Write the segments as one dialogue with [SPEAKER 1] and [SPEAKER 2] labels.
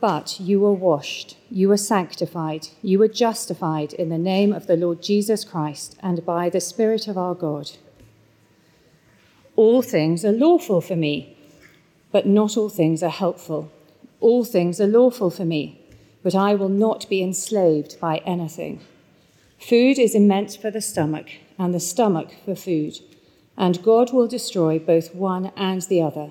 [SPEAKER 1] But you were washed, you were sanctified, you were justified in the name of the Lord Jesus Christ and by the Spirit of our God. All things are lawful for me, but not all things are helpful. All things are lawful for me, but I will not be enslaved by anything. Food is meant for the stomach, and the stomach for food, and God will destroy both one and the other.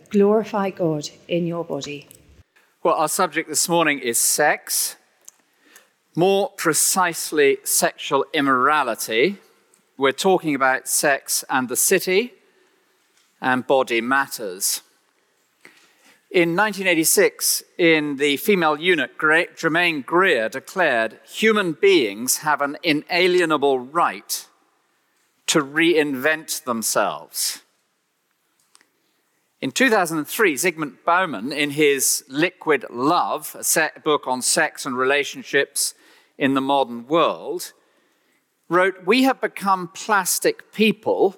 [SPEAKER 1] glorify God in your body.
[SPEAKER 2] Well, our subject this morning is sex, more precisely, sexual immorality. We're talking about sex and the city and body matters. In 1986, in the female eunuch, Germaine Greer declared human beings have an inalienable right to reinvent themselves. In 2003, Zygmunt Bauman, in his Liquid Love, a book on sex and relationships in the modern world, wrote, We have become plastic people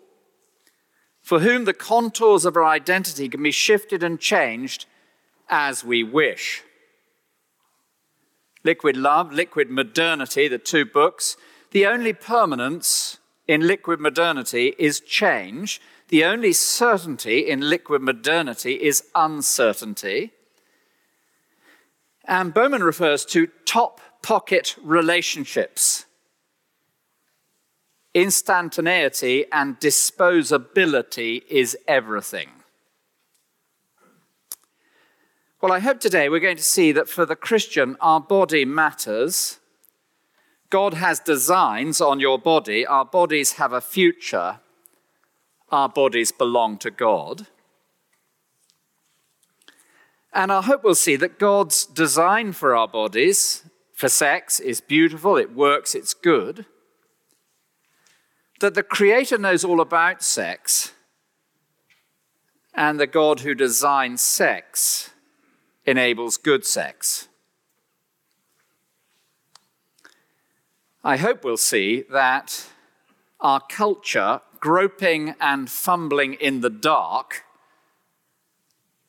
[SPEAKER 2] for whom the contours of our identity can be shifted and changed as we wish. Liquid Love, Liquid Modernity, the two books, the only permanence in liquid modernity is change the only certainty in liquid modernity is uncertainty. And Bauman refers to top pocket relationships. Instantaneity and disposability is everything. Well, I hope today we're going to see that for the Christian, our body matters. God has designs on your body, our bodies have a future, our bodies belong to God. And I hope we'll see that God's design for our bodies, for sex, is beautiful, it works, it's good. That the Creator knows all about sex, and the God who designs sex enables good sex. I hope we'll see that our culture groping and fumbling in the dark,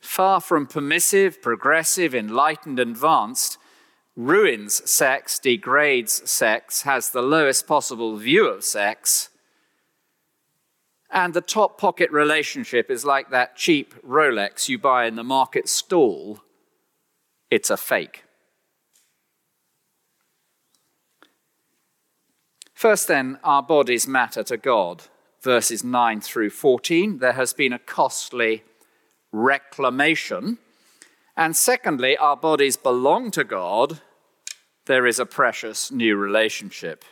[SPEAKER 2] far from permissive, progressive, enlightened, advanced, ruins sex, degrades sex, has the lowest possible view of sex. And the top pocket relationship is like that cheap Rolex you buy in the market stall. It's a fake. First, then, our bodies matter to God verses 9 through 14, there has been a costly reclamation. And secondly, our bodies belong to God. There is a precious new relationship.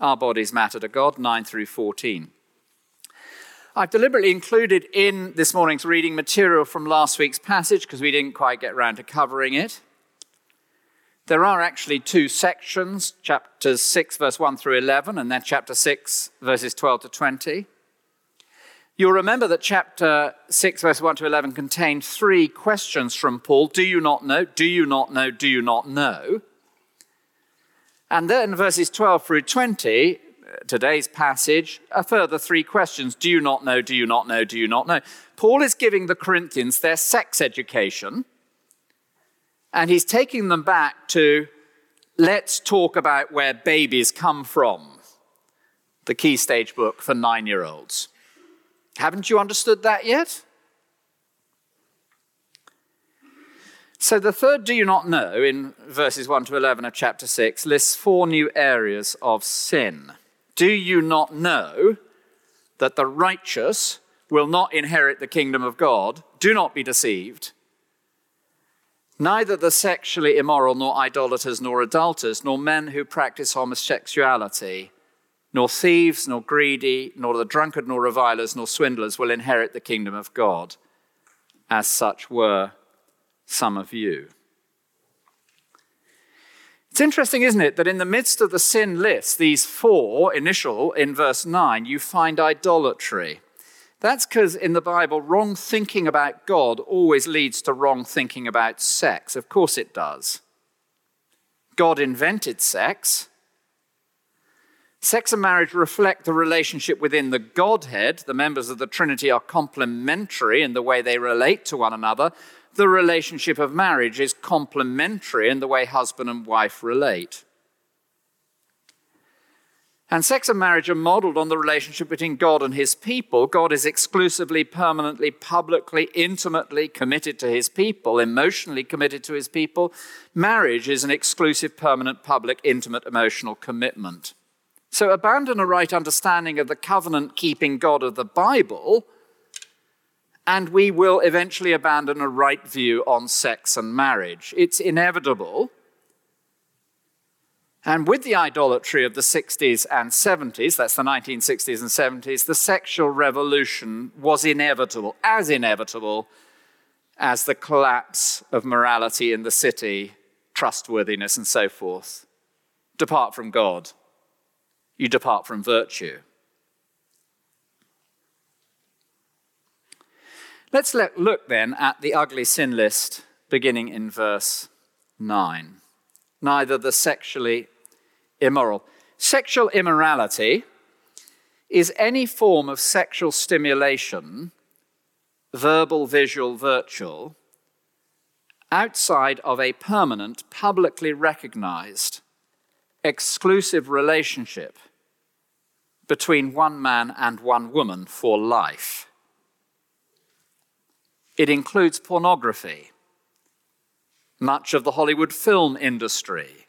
[SPEAKER 2] Our bodies matter to God, 9 through 14. I've deliberately included in this morning's reading material from last week's passage because we didn't quite get around to covering it. There are actually two sections, chapters 6, verse 1 through 11, and then chapter 6, verses 12 to 20. You'll remember that chapter 6, verse 1 to 11 contained three questions from Paul Do you not know? Do you not know? Do you not know? And then verses 12 through 20 today's passage, a further three questions Do you not know? Do you not know? Do you not know? Paul is giving the Corinthians their sex education, and he's taking them back to let's talk about where babies come from, the key stage book for nine year olds. Haven't you understood that yet? So, the third do you not know in verses 1 to 11 of chapter 6 lists four new areas of sin. Do you not know that the righteous will not inherit the kingdom of God? Do not be deceived. Neither the sexually immoral, nor idolaters, nor adulterers, nor men who practice homosexuality, nor thieves, nor greedy, nor the drunkard, nor revilers, nor swindlers will inherit the kingdom of God, as such were some of you. It's interesting, isn't it, that in the midst of the sin list, these four initial in verse 9, you find idolatry. That's because in the Bible, wrong thinking about God always leads to wrong thinking about sex. Of course it does. God invented sex. Sex and marriage reflect the relationship within the Godhead. The members of the Trinity are complementary in the way they relate to one another, the relationship of marriage is complementary in the way husband and wife relate. And sex and marriage are modeled on the relationship between God and his people. God is exclusively, permanently, publicly, intimately committed to his people, emotionally committed to his people. Marriage is an exclusive, permanent, public, intimate, emotional commitment. So abandon a right understanding of the covenant keeping God of the Bible and we will eventually abandon a right view on sex and marriage. It's inevitable. And with the idolatry of the 60s and 70s, that's the 1960s and 70s, the sexual revolution was inevitable, as inevitable as the collapse of morality in the city, trustworthiness, and so forth. Depart from God, you depart from virtue. Let's look then at the ugly sin list beginning in verse 9. Neither the sexually immoral. Sexual immorality is any form of sexual stimulation, verbal, visual, virtual, outside of a permanent, publicly recognized, exclusive relationship between one man and one woman for life. It includes pornography, much of the Hollywood film industry,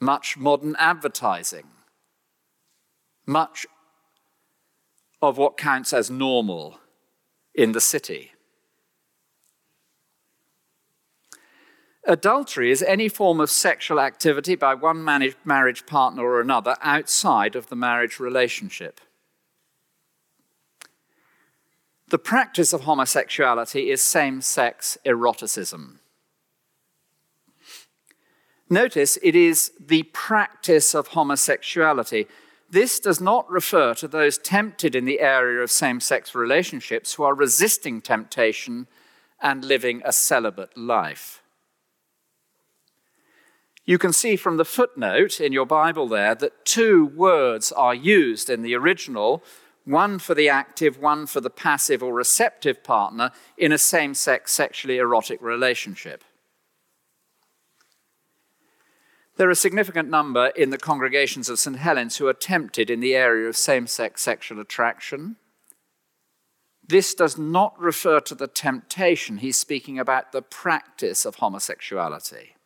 [SPEAKER 2] much modern advertising, much of what counts as normal in the city. Adultery is any form of sexual activity by one marriage partner or another outside of the marriage relationship. The practice of homosexuality is same sex eroticism. Notice it is the practice of homosexuality. This does not refer to those tempted in the area of same sex relationships who are resisting temptation and living a celibate life. You can see from the footnote in your Bible there that two words are used in the original one for the active, one for the passive or receptive partner in a same sex sexually erotic relationship. There are a significant number in the congregations of St. Helen's who are tempted in the area of same sex sexual attraction. This does not refer to the temptation, he's speaking about the practice of homosexuality.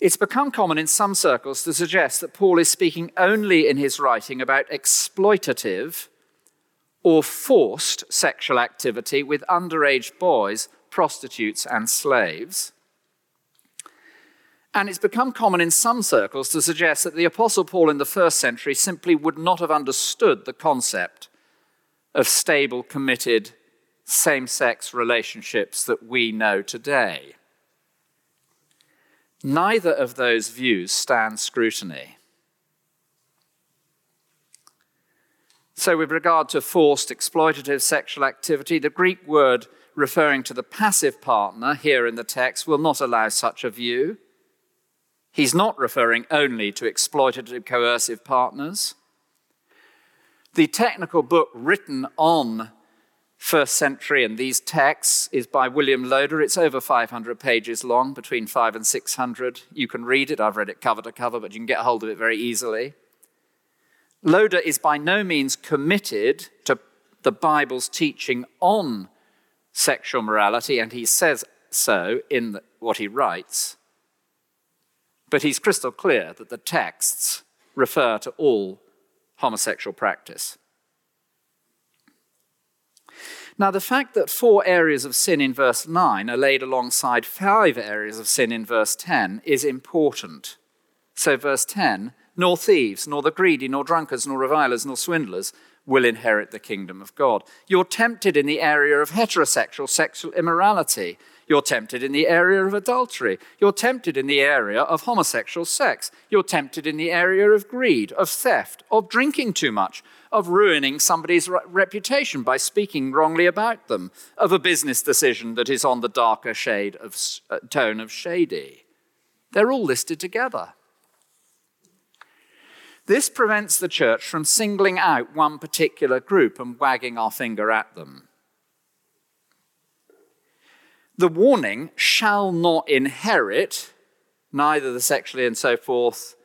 [SPEAKER 2] It's become common in some circles to suggest that Paul is speaking only in his writing about exploitative or forced sexual activity with underage boys, prostitutes, and slaves. And it's become common in some circles to suggest that the Apostle Paul in the first century simply would not have understood the concept of stable, committed, same sex relationships that we know today. Neither of those views stand scrutiny. So, with regard to forced exploitative sexual activity, the Greek word referring to the passive partner here in the text will not allow such a view. He's not referring only to exploitative coercive partners. The technical book written on first century and these texts is by William Loader. It's over 500 pages long, between five and 600. You can read it. I've read it cover to cover, but you can get hold of it very easily. Loader is by no means committed to the Bible's teaching on sexual morality, and he says so in the, what he writes. But he's crystal clear that the texts refer to all homosexual practice. Now, the fact that four areas of sin in verse 9 are laid alongside five areas of sin in verse 10 is important. So, verse 10 nor thieves, nor the greedy, nor drunkards, nor revilers, nor swindlers will inherit the kingdom of God. You're tempted in the area of heterosexual sexual immorality. You're tempted in the area of adultery. You're tempted in the area of homosexual sex. You're tempted in the area of greed, of theft, of drinking too much, of ruining somebody's re- reputation by speaking wrongly about them, of a business decision that is on the darker shade of uh, tone of shady. They're all listed together. This prevents the church from singling out one particular group and wagging our finger at them. The warning shall not inherit, neither the sexually and so forth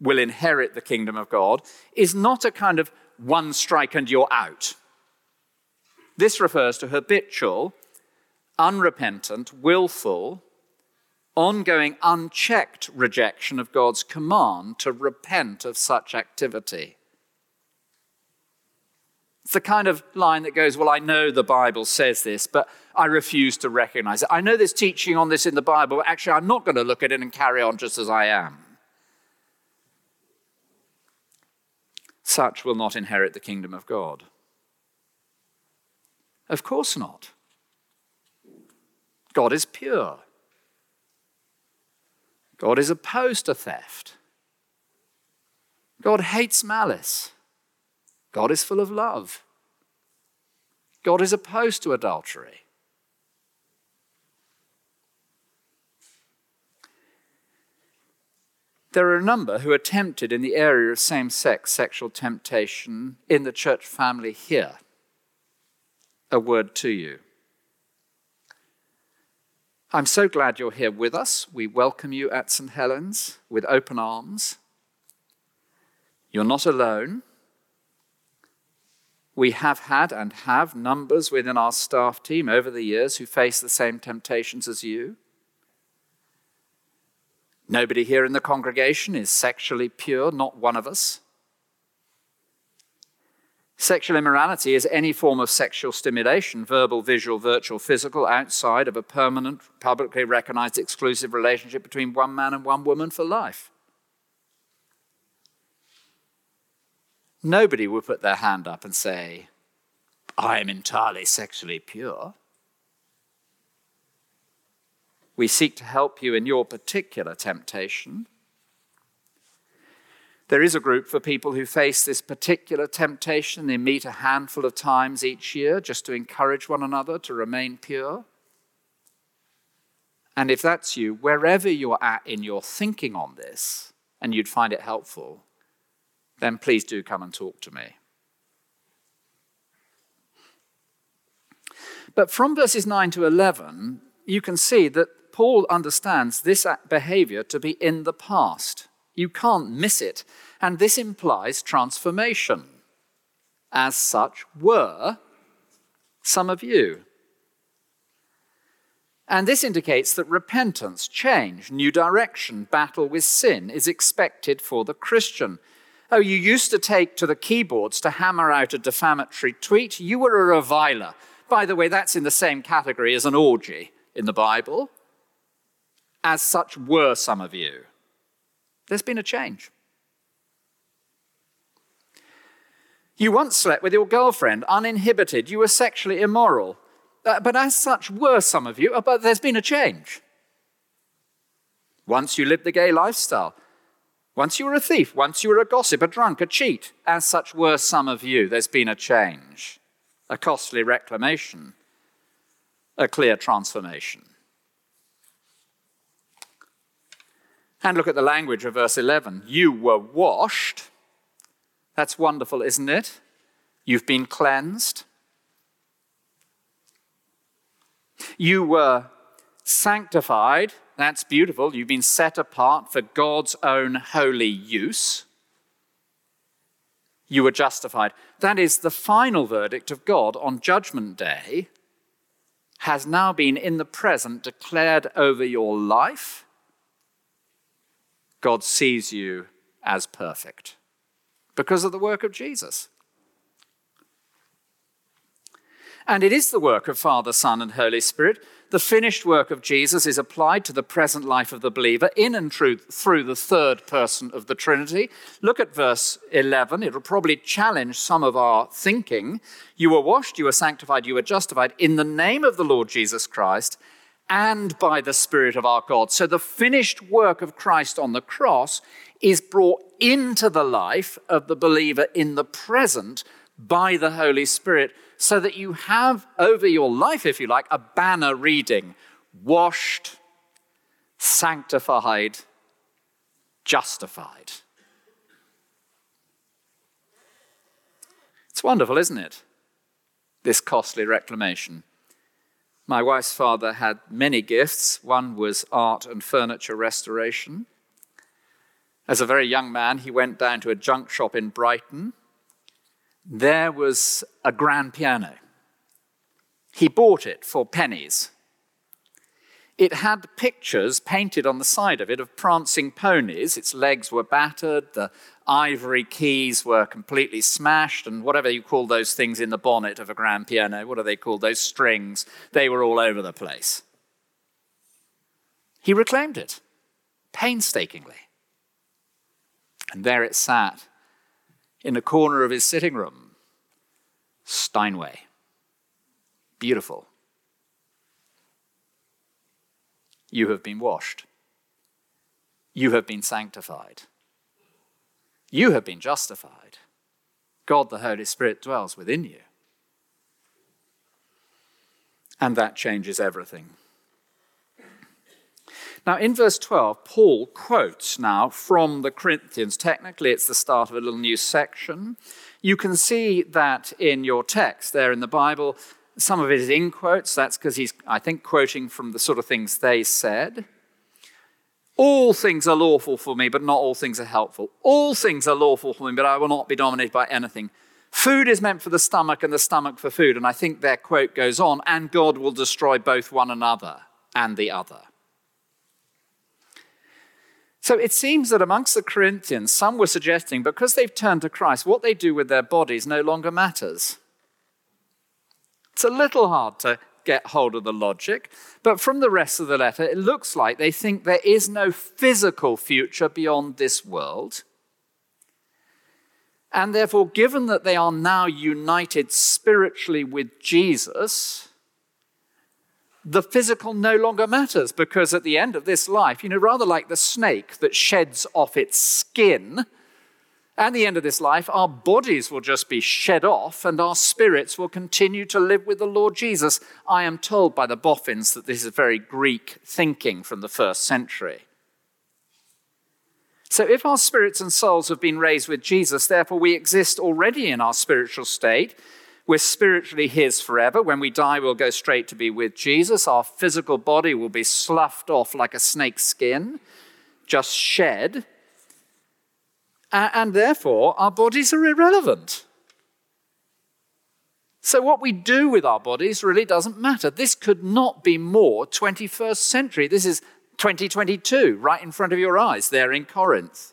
[SPEAKER 2] will inherit the kingdom of God, is not a kind of one strike and you're out. This refers to habitual, unrepentant, willful, ongoing, unchecked rejection of God's command to repent of such activity. It's the kind of line that goes, Well, I know the Bible says this, but I refuse to recognize it. I know there's teaching on this in the Bible, but actually, I'm not going to look at it and carry on just as I am. Such will not inherit the kingdom of God. Of course not. God is pure. God is opposed to theft. God hates malice. God is full of love. God is opposed to adultery. There are a number who are tempted in the area of same sex sexual temptation in the church family here. A word to you. I'm so glad you're here with us. We welcome you at St. Helen's with open arms. You're not alone. We have had and have numbers within our staff team over the years who face the same temptations as you. Nobody here in the congregation is sexually pure, not one of us. Sexual immorality is any form of sexual stimulation, verbal, visual, virtual, physical, outside of a permanent, publicly recognized exclusive relationship between one man and one woman for life. Nobody would put their hand up and say, I am entirely sexually pure. We seek to help you in your particular temptation. There is a group for people who face this particular temptation. They meet a handful of times each year just to encourage one another to remain pure. And if that's you, wherever you're at in your thinking on this, and you'd find it helpful, then please do come and talk to me. But from verses 9 to 11, you can see that Paul understands this behavior to be in the past. You can't miss it. And this implies transformation. As such, were some of you. And this indicates that repentance, change, new direction, battle with sin is expected for the Christian. Oh, you used to take to the keyboards to hammer out a defamatory tweet. You were a reviler. By the way, that's in the same category as an orgy in the Bible. As such, were some of you. There's been a change. You once slept with your girlfriend uninhibited. You were sexually immoral. Uh, but as such were some of you, uh, but there's been a change. Once you lived the gay lifestyle. Once you were a thief. Once you were a gossip, a drunk, a cheat. As such were some of you. There's been a change, a costly reclamation, a clear transformation. And look at the language of verse 11. You were washed. That's wonderful, isn't it? You've been cleansed. You were sanctified. That's beautiful. You've been set apart for God's own holy use. You were justified. That is the final verdict of God on Judgment Day, has now been in the present declared over your life. God sees you as perfect because of the work of Jesus. And it is the work of Father, Son, and Holy Spirit. The finished work of Jesus is applied to the present life of the believer in and through, the third person of the Trinity. Look at verse 11. It'll probably challenge some of our thinking. You were washed, you were sanctified, you were justified in the name of the Lord Jesus Christ and by the Spirit of our God. So the finished work of Christ on the cross is brought into the life of the believer in the present by the Holy Spirit so that you have over your life, if you like, a banner reading washed, sanctified, justified. It's wonderful, isn't it? This costly reclamation. My wife's father had many gifts. One was art and furniture restoration. As a very young man, he went down to a junk shop in Brighton there was a grand piano. He bought it for pennies. It had pictures painted on the side of it of prancing ponies. Its legs were battered, the ivory keys were completely smashed, and whatever you call those things in the bonnet of a grand piano, what are they called? Those strings, they were all over the place. He reclaimed it painstakingly. And there it sat in the corner of his sitting room. Steinway. Beautiful. You have been washed. You have been sanctified. You have been justified. God the Holy Spirit dwells within you. And that changes everything. Now, in verse 12, Paul quotes now from the Corinthians. Technically, it's the start of a little new section. You can see that in your text there in the Bible. Some of it is in quotes. That's because he's, I think, quoting from the sort of things they said. All things are lawful for me, but not all things are helpful. All things are lawful for me, but I will not be dominated by anything. Food is meant for the stomach and the stomach for food. And I think their quote goes on, and God will destroy both one another and the other. So it seems that amongst the Corinthians, some were suggesting because they've turned to Christ, what they do with their bodies no longer matters. It's a little hard to get hold of the logic, but from the rest of the letter, it looks like they think there is no physical future beyond this world. And therefore, given that they are now united spiritually with Jesus, the physical no longer matters because at the end of this life, you know, rather like the snake that sheds off its skin, at the end of this life, our bodies will just be shed off and our spirits will continue to live with the Lord Jesus. I am told by the boffins that this is very Greek thinking from the first century. So, if our spirits and souls have been raised with Jesus, therefore we exist already in our spiritual state, we're spiritually His forever. When we die, we'll go straight to be with Jesus. Our physical body will be sloughed off like a snake's skin, just shed. And therefore, our bodies are irrelevant. So, what we do with our bodies really doesn't matter. This could not be more 21st century. This is 2022, right in front of your eyes, there in Corinth.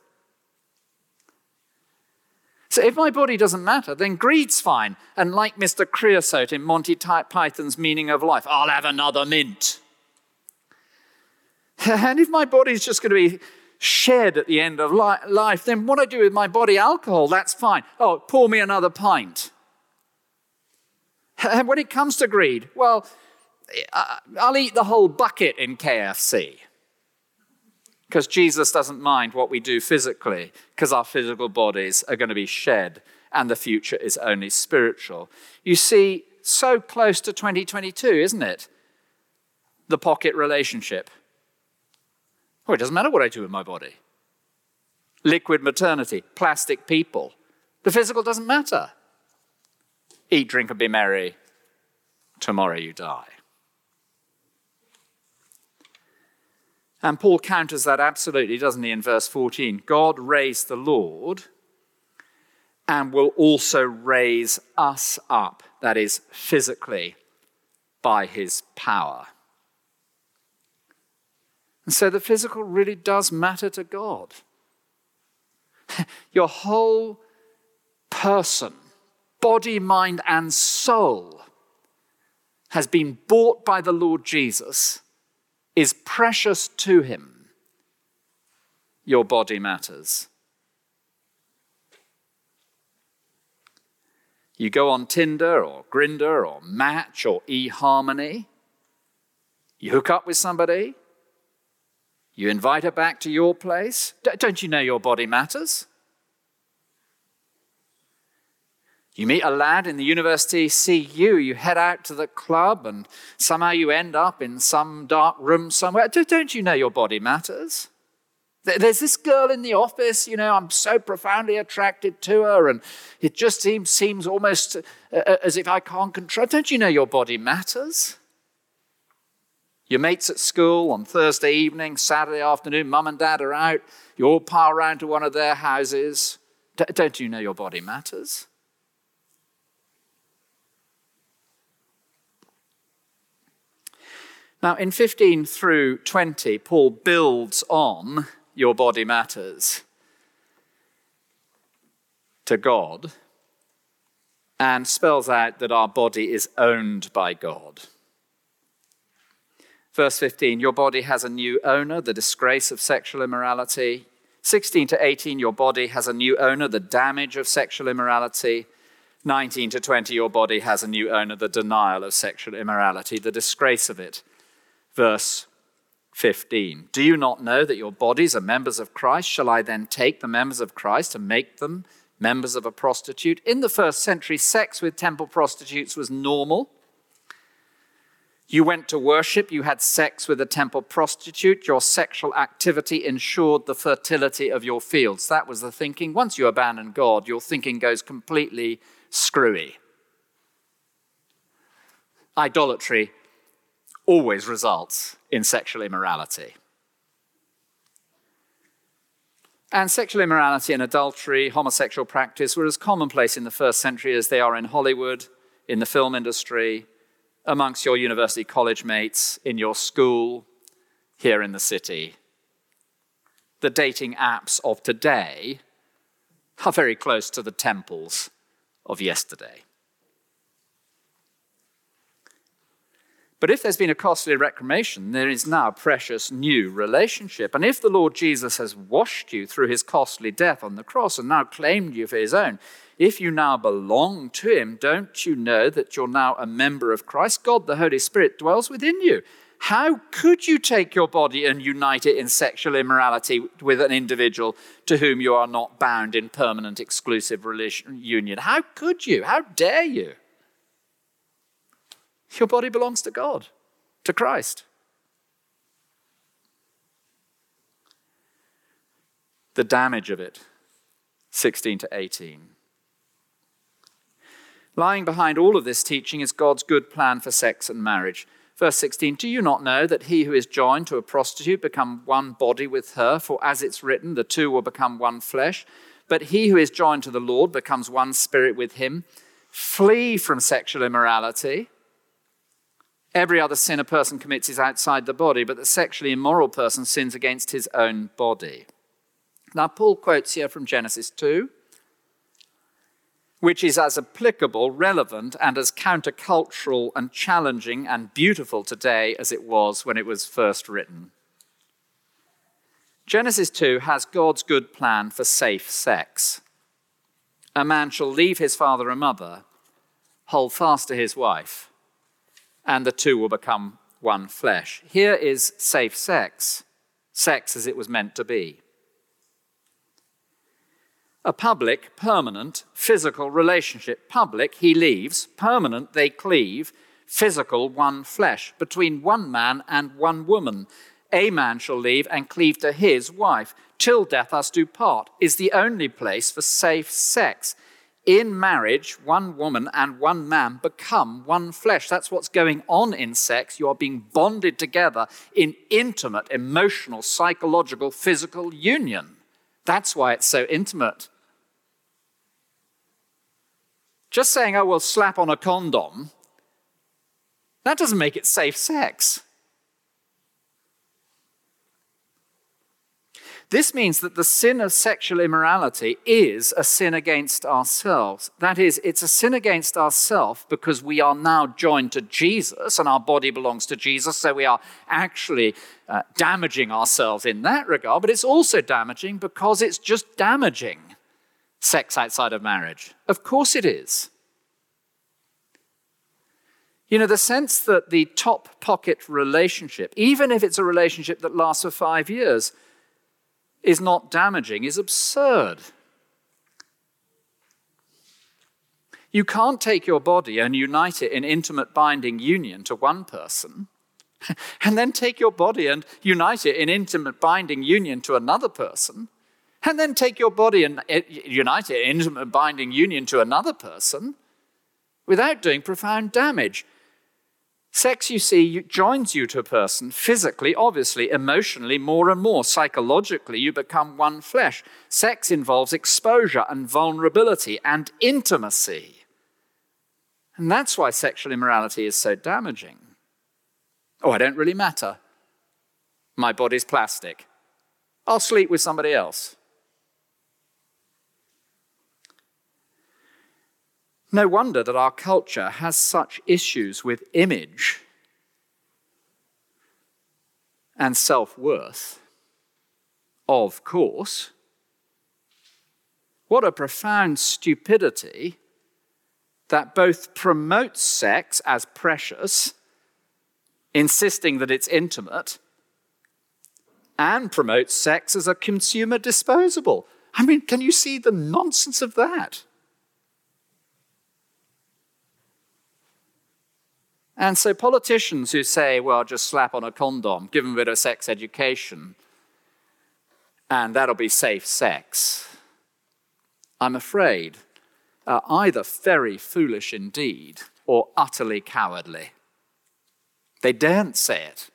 [SPEAKER 2] So if my body doesn't matter, then greed's fine. And like Mr. Creosote in Monty Python's Meaning of Life, I'll have another mint. And if my body's just going to be shed at the end of life, then what I do with my body, alcohol, that's fine. Oh, pour me another pint. And when it comes to greed, well, I'll eat the whole bucket in KFC because Jesus doesn't mind what we do physically, because our physical bodies are going to be shed and the future is only spiritual. You see, so close to 2022, isn't it? The pocket relationship. Oh, it doesn't matter what I do with my body. Liquid modernity, plastic people. The physical doesn't matter. Eat, drink, and be merry. Tomorrow you die. And Paul counters that absolutely, doesn't he, in verse 14? God raised the Lord and will also raise us up, that is, physically, by his power. And so the physical really does matter to God. Your whole person, body, mind, and soul, has been bought by the Lord Jesus, is precious to him. Your body matters. You go on Tinder or Grindr or Match or eHarmony. You hook up with somebody. You invite her back to your place. don't you know your body matters? You meet a lad in the university, see you, head out to the club, and somehow you end up in some dark room somewhere. Don't you know your body matters? There's this girl in the office, you know, I'm so profoundly attracted to her, and it just seems, seems almost uh, uh, as if I can't control. Don't you know your body matters? Your mates at school on Thursday evening, Saturday afternoon, mum and dad are out, you all pile around to one of their houses. Don't you know your body matters? Now, in 15 through 20, Paul builds on your body matters to God and spells out that our body is owned by God. Verse 15, your body has a new owner, the disgrace of sexual immorality. 16 to 18, your body has a new owner, the damage of sexual immorality. 19 to 20, your body has a new owner, the denial of sexual immorality, the disgrace of it. Verse 15. Do you not know that your bodies are members of Christ? Shall I then take the members of Christ and make them members of a prostitute? In the first century, sex with temple prostitutes was normal. You went to worship, you had sex with a temple prostitute, your sexual activity ensured the fertility of your fields. That was the thinking. Once you abandon God, your thinking goes completely screwy. Idolatry always results in sexual immorality. And sexual immorality and adultery, homosexual practice were as commonplace in the first century as they are in Hollywood, in the film industry, amongst your university college mates, in your school, here in the city. The dating apps of today are very close to the temples of yesterday. But if there's been a costly reclamation, there is now a precious new relationship. And if the Lord Jesus has washed you through his costly death on the cross and now claimed you for his own, if you now belong to him, don't you know that you're now a member of Christ? God, the Holy Spirit, dwells within you. How could you take your body and unite it in sexual immorality with an individual to whom you are not bound in permanent exclusive relation, union? How could you? How dare you? Your body belongs to God, to Christ. The damage of it, 16 to 18. Lying behind all of this teaching is God's good plan for sex and marriage. Verse 16 Do you not know that he who is joined to a prostitute become one body with her? For as it's written, the two will become one flesh. But he who is joined to the Lord becomes one spirit with him. Flee from sexual immorality. Every other sin a person commits is outside the body, but the sexually immoral person sins against his own body. Now, Paul quotes here from Genesis 2, which is as applicable, relevant, and as countercultural and challenging and beautiful today as it was when it was first written. Genesis 2 has God's good plan for safe sex. A man shall leave his father and mother, hold fast to his wife and the two will become one flesh. Here is safe sex, sex as it was meant to be. A public, permanent, physical relationship. Public, he leaves. Permanent, they cleave. Physical, one flesh. Between one man and one woman. a man shall leave and cleave to his wife, till death us do part, is the only place for safe sex. In marriage, one woman and one man become one flesh. That's what's going on in sex. You are being bonded together in intimate, emotional, psychological, physical union. That's why it's so intimate. Just saying, oh, we'll slap on a condom, that doesn't make it safe sex. This means that the sin of sexual immorality is a sin against ourselves. That is, it's a sin against ourselves because we are now joined to Jesus and our body belongs to Jesus, so we are actually uh, damaging ourselves in that regard, but it's also damaging because it's just damaging sex outside of marriage. Of course it is. You know, the sense that the top pocket relationship, even if it's a relationship that lasts for five years, is not damaging is absurd. You can't take your body and unite it in intimate binding union to one person, and then take your body and unite it in intimate binding union to another person, and then take your body and eh, unite it in intimate binding union to another person without doing profound damage. Sex, you see, joins you to a person physically, obviously, emotionally, more and more. Psychologically, you become one flesh. Sex involves exposure and vulnerability and intimacy. And that's why sexual immorality is so damaging. Oh, I don't really matter. My body's plastic. I'll sleep with somebody else. No wonder that our culture has such issues with image and self worth. Of course. What a profound stupidity that both promotes sex as precious, insisting that it's intimate, and promotes sex as a consumer disposable. I mean, can you see the nonsense of that? And so politicians who say, well, just slap on a condom, give them a bit of sex education, and that'll be safe sex, I'm afraid are either very foolish indeed or utterly cowardly. They daren't say it.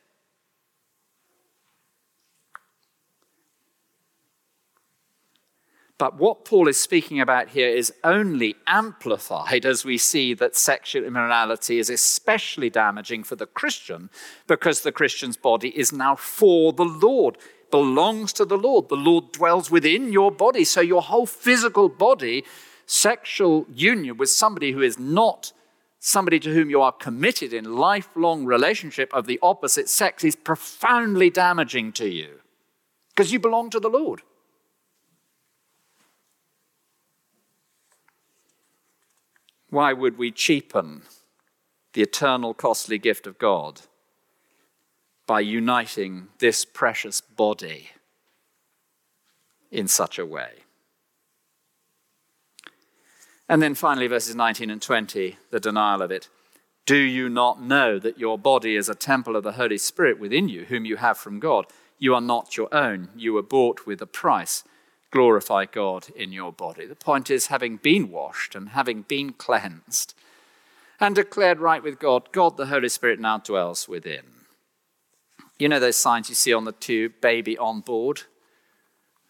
[SPEAKER 2] What Paul is speaking about here is only amplified as we see that sexual immorality is especially damaging for the Christian because the Christian's body is now for the Lord, belongs to the Lord. The Lord dwells within your body. So your whole physical body, sexual union with somebody who is not somebody to whom you are committed in lifelong relationship of the opposite sex is profoundly damaging to you because you belong to the Lord. Why would we cheapen the eternal costly gift of God by uniting this precious body in such a way? And then finally, verses 19 and 20, the denial of it. Do you not know that your body is a temple of the Holy Spirit within you, whom you have from God? You are not your own. You were bought with a price glorify God in your body. The point is, having been washed and having been cleansed and declared right with God, God the Holy Spirit now dwells within. You know those signs you see on the tube, baby on board?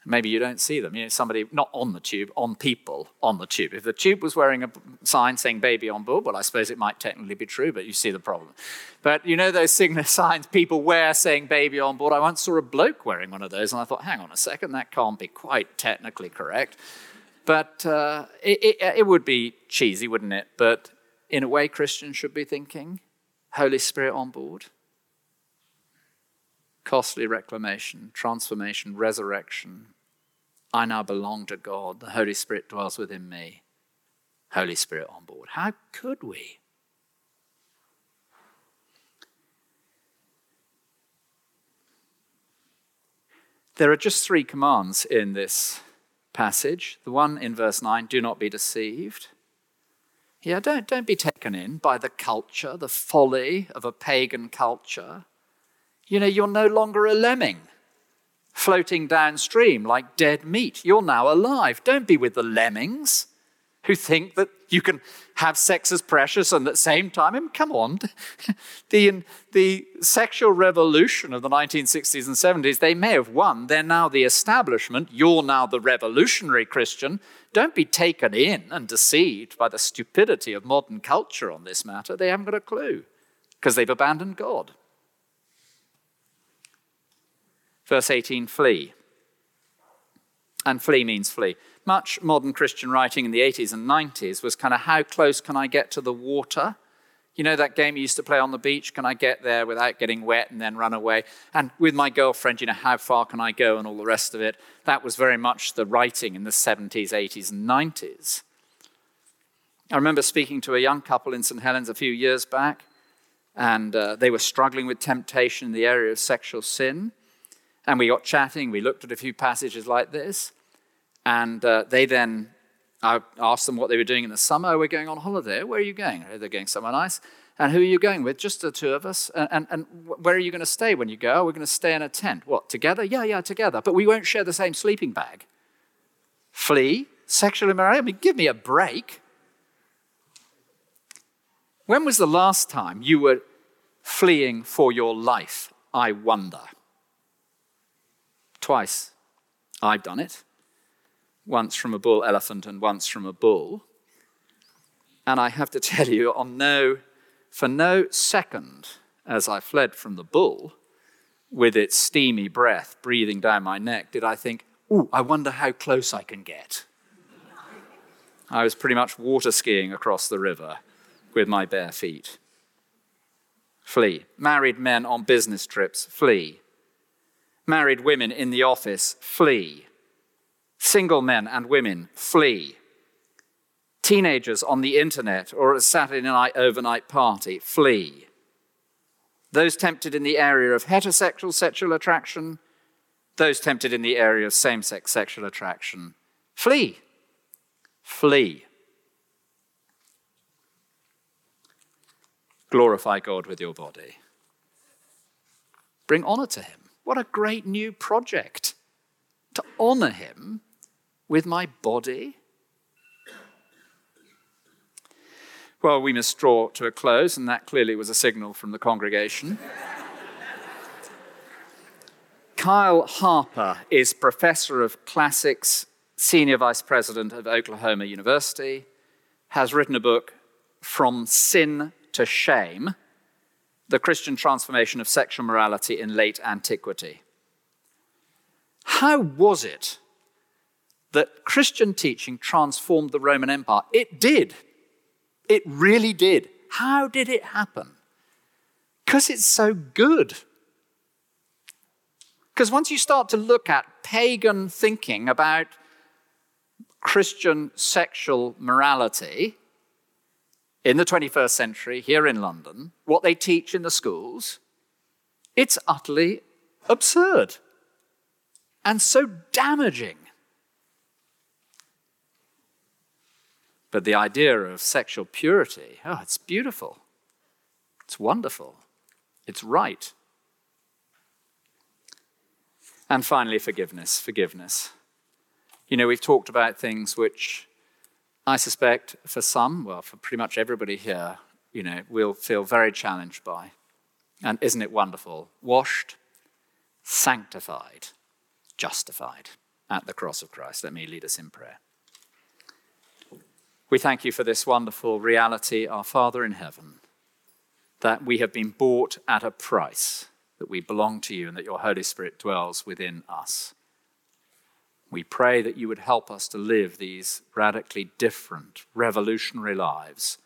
[SPEAKER 2] Maybe you don't see them. You know, somebody not on the tube, on people on the tube. If the tube was wearing a sign saying baby on board, well, I suppose it might technically be true, but you see the problem. But you know those signs people wear saying baby on board? I once saw a bloke wearing one of those, and I thought, hang on a second, that can't be quite technically correct. But uh, it, it, it would be cheesy, wouldn't it? But in a way, Christians should be thinking Holy Spirit on board costly reclamation, transformation, resurrection, I now belong to God. The Holy Spirit dwells within me. Holy Spirit on board. How could we? There are just three commands in this passage. The one in verse 9 do not be deceived. Yeah, don't, don't be taken in by the culture, the folly of a pagan culture. You know, you're no longer a lemming floating downstream like dead meat. You're now alive. Don't be with the lemmings who think that you can have sex as precious and at the same time, I mean, come on. the, the sexual revolution of the 1960s and 70s, they may have won. They're now the establishment. You're now the revolutionary Christian. Don't be taken in and deceived by the stupidity of modern culture on this matter. They haven't got a clue because they've abandoned God. Verse 18 flee. And flee means flee. Much modern Christian writing in the 80s and 90s was kind of how close can I get to the water? You know that game you used to play on the beach? Can I get there without getting wet and then run away? And with my girlfriend, you know, how far can I go and all the rest of it? That was very much the writing in the 70s, 80s, and 90s. I remember speaking to a young couple in St. Helen's a few years back, and uh, they were struggling with temptation in the area of sexual sin. And we got chatting, we looked at a few passages like this, and uh, they then, I asked them what they were doing in the summer. We're going on holiday. Where are you going? They're going somewhere nice. And who are you going with? Just the two of us. And, and, and where are you going to stay when you go? We're going to stay in a tent. What, together? Yeah, yeah, together. But we won't share the same sleeping bag. Flee? Sexual immorality? I mean, give me a break. When was the last time you were fleeing for your life? I wonder. Twice I've done it once from a bull elephant and once from a bull. And I have to tell you, on no, for no second as I fled from the bull, with its steamy breath breathing down my neck, did I think, ooh, I wonder how close I can get. I was pretty much water skiing across the river with my bare feet. Flee. Married men on business trips, flee. Married women in the office, flee. Single men and women, flee. Teenagers on the internet or at a Saturday night overnight party, flee. Those tempted in the area of heterosexual sexual attraction, those tempted in the area of same sex sexual attraction, flee. Flee. Glorify God with your body. Bring honor to Him. What a great new project to honor him with my body. Well, we must draw to a close, and that clearly was a signal from the congregation. Kyle Harper is professor of classics, senior vice president of Oklahoma University, has written a book, From Sin to Shame the Christian transformation of sexual morality in late antiquity. How was it that Christian teaching transformed the Roman Empire? It did. It really did. How did it happen? Because it's so good. Because once you start to look at pagan thinking about Christian sexual morality, in the 21st century here in London, what they teach in the schools, it's utterly absurd and so damaging. But the idea of sexual purity, oh, it's beautiful. It's wonderful. It's right. And finally, forgiveness. Forgiveness. You know, we've talked about things which I suspect for some, well, for pretty much everybody here, you know, we'll feel very challenged by. And isn't it wonderful? Washed, sanctified, justified at the cross of Christ. Let me lead us in prayer. We thank you for this wonderful reality, our Father in heaven, that we have been bought at a price, that we belong to you, and that your Holy Spirit dwells within us. We pray that you would help us to live these radically different, revolutionary lives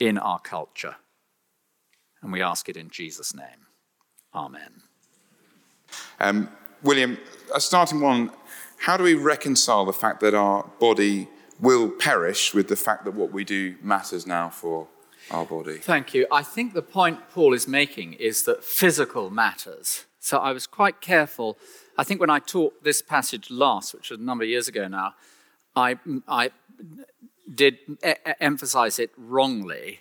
[SPEAKER 2] in our culture. And we ask it in Jesus' name. Amen.
[SPEAKER 3] Um, William, a starting one, how do we reconcile the fact that our body will perish with the fact that what we do matters now for our body?
[SPEAKER 2] Thank you. I think the point Paul is making is that physical matters. So I was quite careful I think when I taught this passage last, which was a number of years ago now, I, I did e- emphasize it wrongly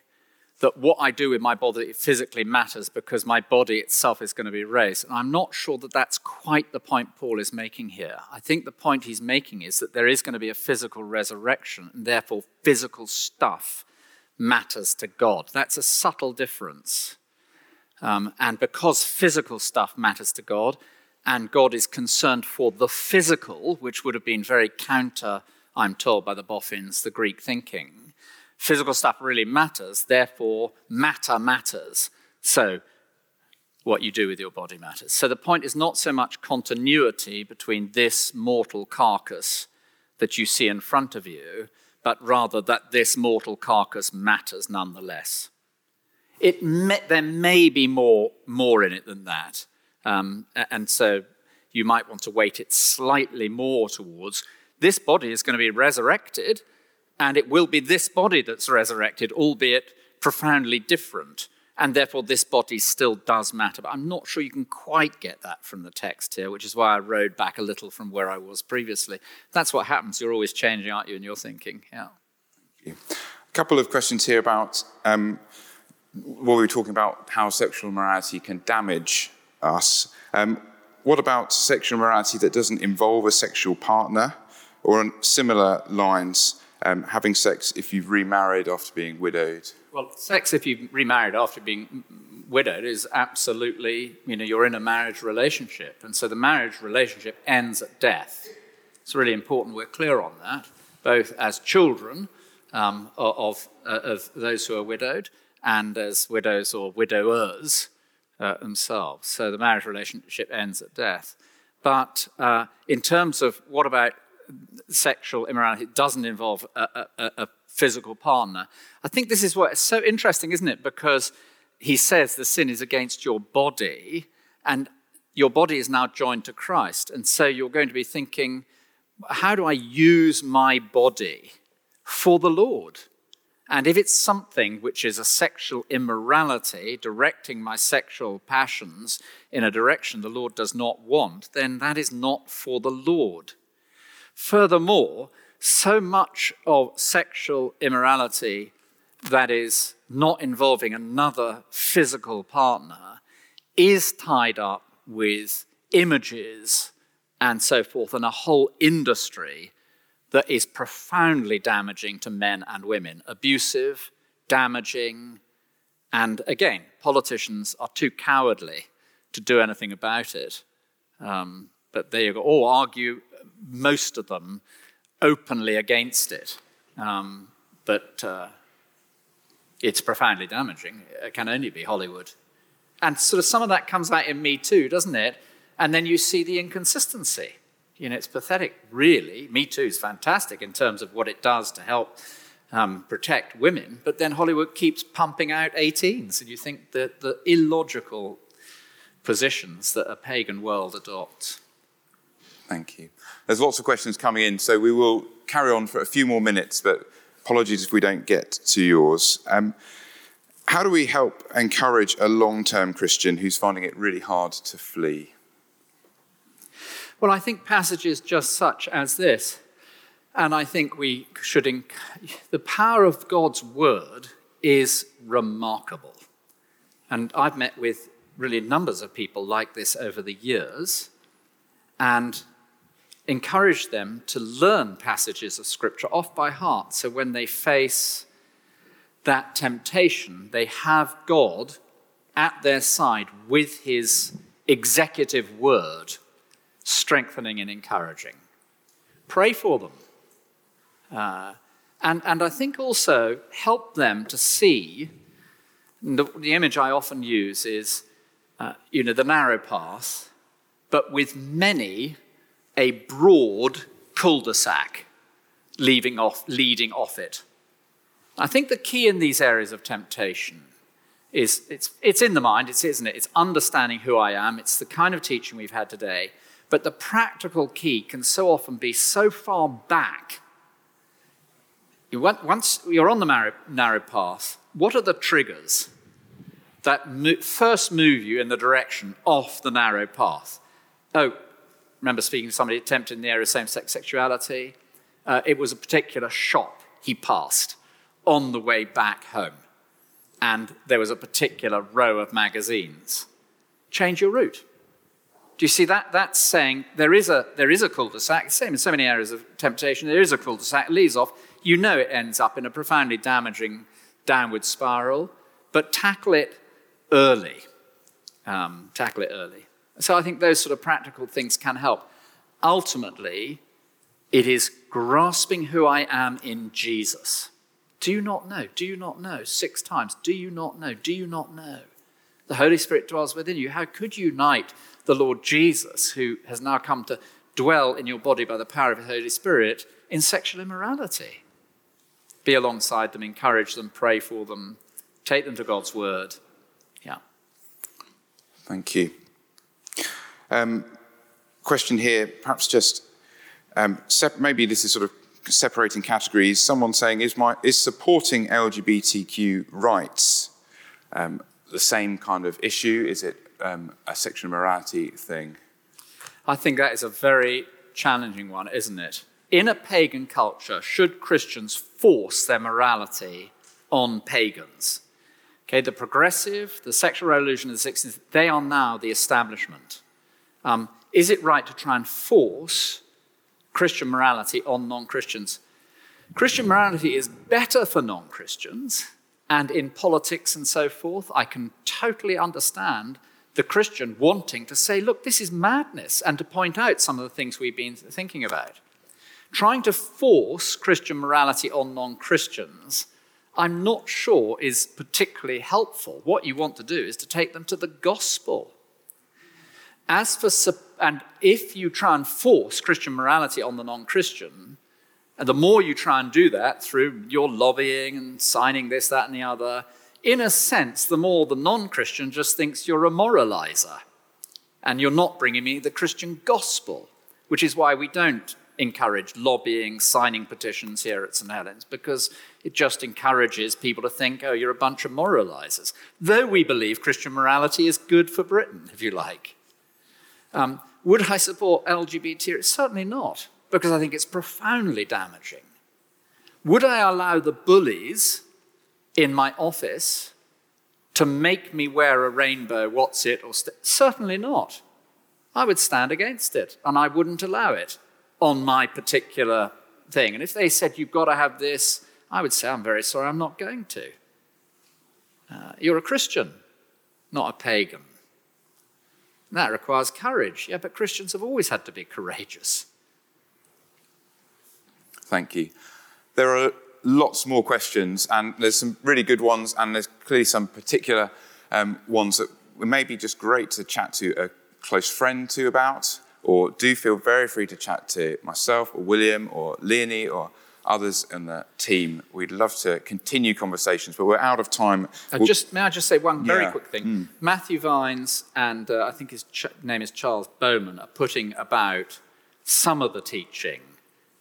[SPEAKER 2] that what I do with my body physically matters because my body itself is going to be raised. And I'm not sure that that's quite the point Paul is making here. I think the point he's making is that there is going to be a physical resurrection, and therefore physical stuff matters to God. That's a subtle difference. Um, and because physical stuff matters to God, and God is concerned for the physical, which would have been very counter, I'm told, by the Boffins, the Greek thinking physical stuff really matters, therefore, matter matters. So, what you do with your body matters. So, the point is not so much continuity between this mortal carcass that you see in front of you, but rather that this mortal carcass matters nonetheless. It may, there may be more, more in it than that. Um, and so you might want to weight it slightly more towards this body is going to be resurrected, and it will be this body that's resurrected, albeit profoundly different. And therefore, this body still does matter. But I'm not sure you can quite get that from the text here, which is why I rode back a little from where I was previously. That's what happens. You're always changing, aren't you, in your thinking? Yeah.
[SPEAKER 3] A couple of questions here about um, what we were talking about how sexual morality can damage us. Um, what about sexual morality that doesn't involve a sexual partner? Or on similar lines, um, having sex if you've remarried after being widowed?
[SPEAKER 2] Well, sex if you've remarried after being widowed is absolutely, you know, you're in a marriage relationship. And so the marriage relationship ends at death. It's really important we're clear on that, both as children um, of, uh, of those who are widowed and as widows or widowers uh, themselves. So the marriage relationship ends at death. But uh, in terms of what about sexual immorality it doesn't involve a, a, a physical partner. I think this is what is so interesting, isn't it? Because he says the sin is against your body, and your body is now joined to Christ. And so you're going to be thinking, how do I use my body for the Lord? And if it's something which is a sexual immorality, directing my sexual passions in a direction the Lord does not want, then that is not for the Lord. Furthermore, so much of sexual immorality that is not involving another physical partner is tied up with images and so forth, and a whole industry that is profoundly damaging to men and women, abusive, damaging, and again, politicians are too cowardly to do anything about it. Um, but they all argue most of them openly against it. Um, but uh, it's profoundly damaging. It can only be Hollywood. And sort of some of that comes out in Me Too, doesn't it? And then you see the inconsistency. You know, it's pathetic, really. Me Too is fantastic in terms of what it does to help um, protect women, but then Hollywood keeps pumping out 18s, and you think that the illogical positions that a pagan world adopts.
[SPEAKER 3] Thank you. There's lots of questions coming in, so we will carry on for a few more minutes, but apologies if we don't get to yours. Um, how do we help encourage a long term Christian who's finding it really hard to flee?
[SPEAKER 2] Well, I think passages just such as this, and I think we should. Inc- the power of God's word is remarkable. And I've met with really numbers of people like this over the years. And encouraged them to learn passages of Scripture off by heart. So when they face that temptation, they have God at their side with His executive word, strengthening and encouraging. Pray for them. Uh, and, and I think also help them to see the, the image I often use is, uh, you know, the narrow path, but with many a broad cul-de-sac off, leading off it. I think the key in these areas of temptation is it's, it's in the mind, it's, isn't it? It's understanding who I am. It's the kind of teaching we've had today. But the practical key can so often be so far back. Once you're on the narrow, path, what are the triggers that first move you in the direction off the narrow path? Oh, remember speaking to somebody tempted in the area of same sex sexuality. Uh, it was a particular shop he passed on the way back home. and there was a particular row of magazines. Change your route. Do you see that? That's saying there is a, there is a cul-de-sac, same in so many areas of temptation, there is a cul-de-sac, leads off. You know it ends up in a profoundly damaging downward spiral, but tackle it early. Um, tackle it early. So I think those sort of practical things can help. Ultimately, it is grasping who I am in Jesus. Do you not know? Do you not know? Six times. Do you not know? Do you not know? The Holy Spirit dwells within you. How could you unite the Lord Jesus, who has now come to dwell in your body by the power of the Holy Spirit, in sexual immorality? Be alongside them, encourage them, pray for them, take them to God's word. Yeah.
[SPEAKER 3] Thank you. Um, question here, perhaps just um, sep- maybe this is sort of separating categories. Someone saying, is, my, is supporting LGBTQ rights um, the same kind of issue? Is it um, a sexual morality thing?
[SPEAKER 2] I think that is a very challenging one, isn't it? In a pagan culture, should Christians force their morality on pagans? Okay, the progressive, the sexual revolution of the 60s, they are now the establishment. Um, is it right to try and force Christian morality on non Christians? Christian morality is better for non Christians, and in politics and so forth, I can totally understand the Christian wanting to say, look, this is madness, and to point out some of the things we've been thinking about. Trying to force Christian morality on non Christians, I'm not sure is particularly helpful. What you want to do is to take them to the gospel. As for, and if you try and force Christian morality on the non Christian, and the more you try and do that through your lobbying and signing this, that, and the other, in a sense, the more the non Christian just thinks you're a moralizer and you're not bringing me the Christian gospel, which is why we don't encourage lobbying, signing petitions here at St. Helen's, because it just encourages people to think, oh, you're a bunch of moralizers. Though we believe Christian morality is good for Britain, if you like. Um, would I support LGBT? Certainly not, because I think it's profoundly damaging. Would I allow the bullies in my office to make me wear a rainbow, what's it, or st- certainly not. I would stand against it and I wouldn't allow it on my particular thing. And if they said, you've got to have this, I would say, I'm very sorry, I'm not going to. Uh, you're a Christian, not a pagan. And That requires courage. Yeah, but Christians have always had to be courageous.
[SPEAKER 3] Thank you. There are lots more questions, and there's some really good ones, and there's clearly some particular um, ones that may be just great to chat to a close friend to about, or do feel very free to chat to myself or William or Leonie or others in the team. We'd love to continue conversations, but we're out of time.
[SPEAKER 2] Uh, just, may I just say one very
[SPEAKER 3] Yeah.
[SPEAKER 2] quick thing?
[SPEAKER 3] Mm.
[SPEAKER 2] Matthew Vines and uh, I think his ch- name is Charles Bowman are putting about some of the teaching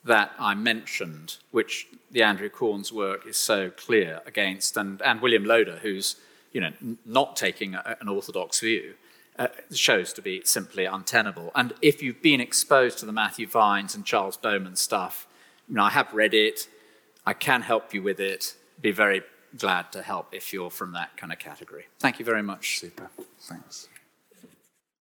[SPEAKER 2] that I mentioned, which the Andrew Corns work is so clear against, and, and William Loader, who's you know, n- not taking a, an orthodox view, uh, shows to be simply untenable. And if you've been exposed to the Matthew Vines and Charles Bowman stuff, you know, I have read it, I can help you with it, be very glad to help if you're from that kind of category. Thank you very much.
[SPEAKER 3] Super. Thanks.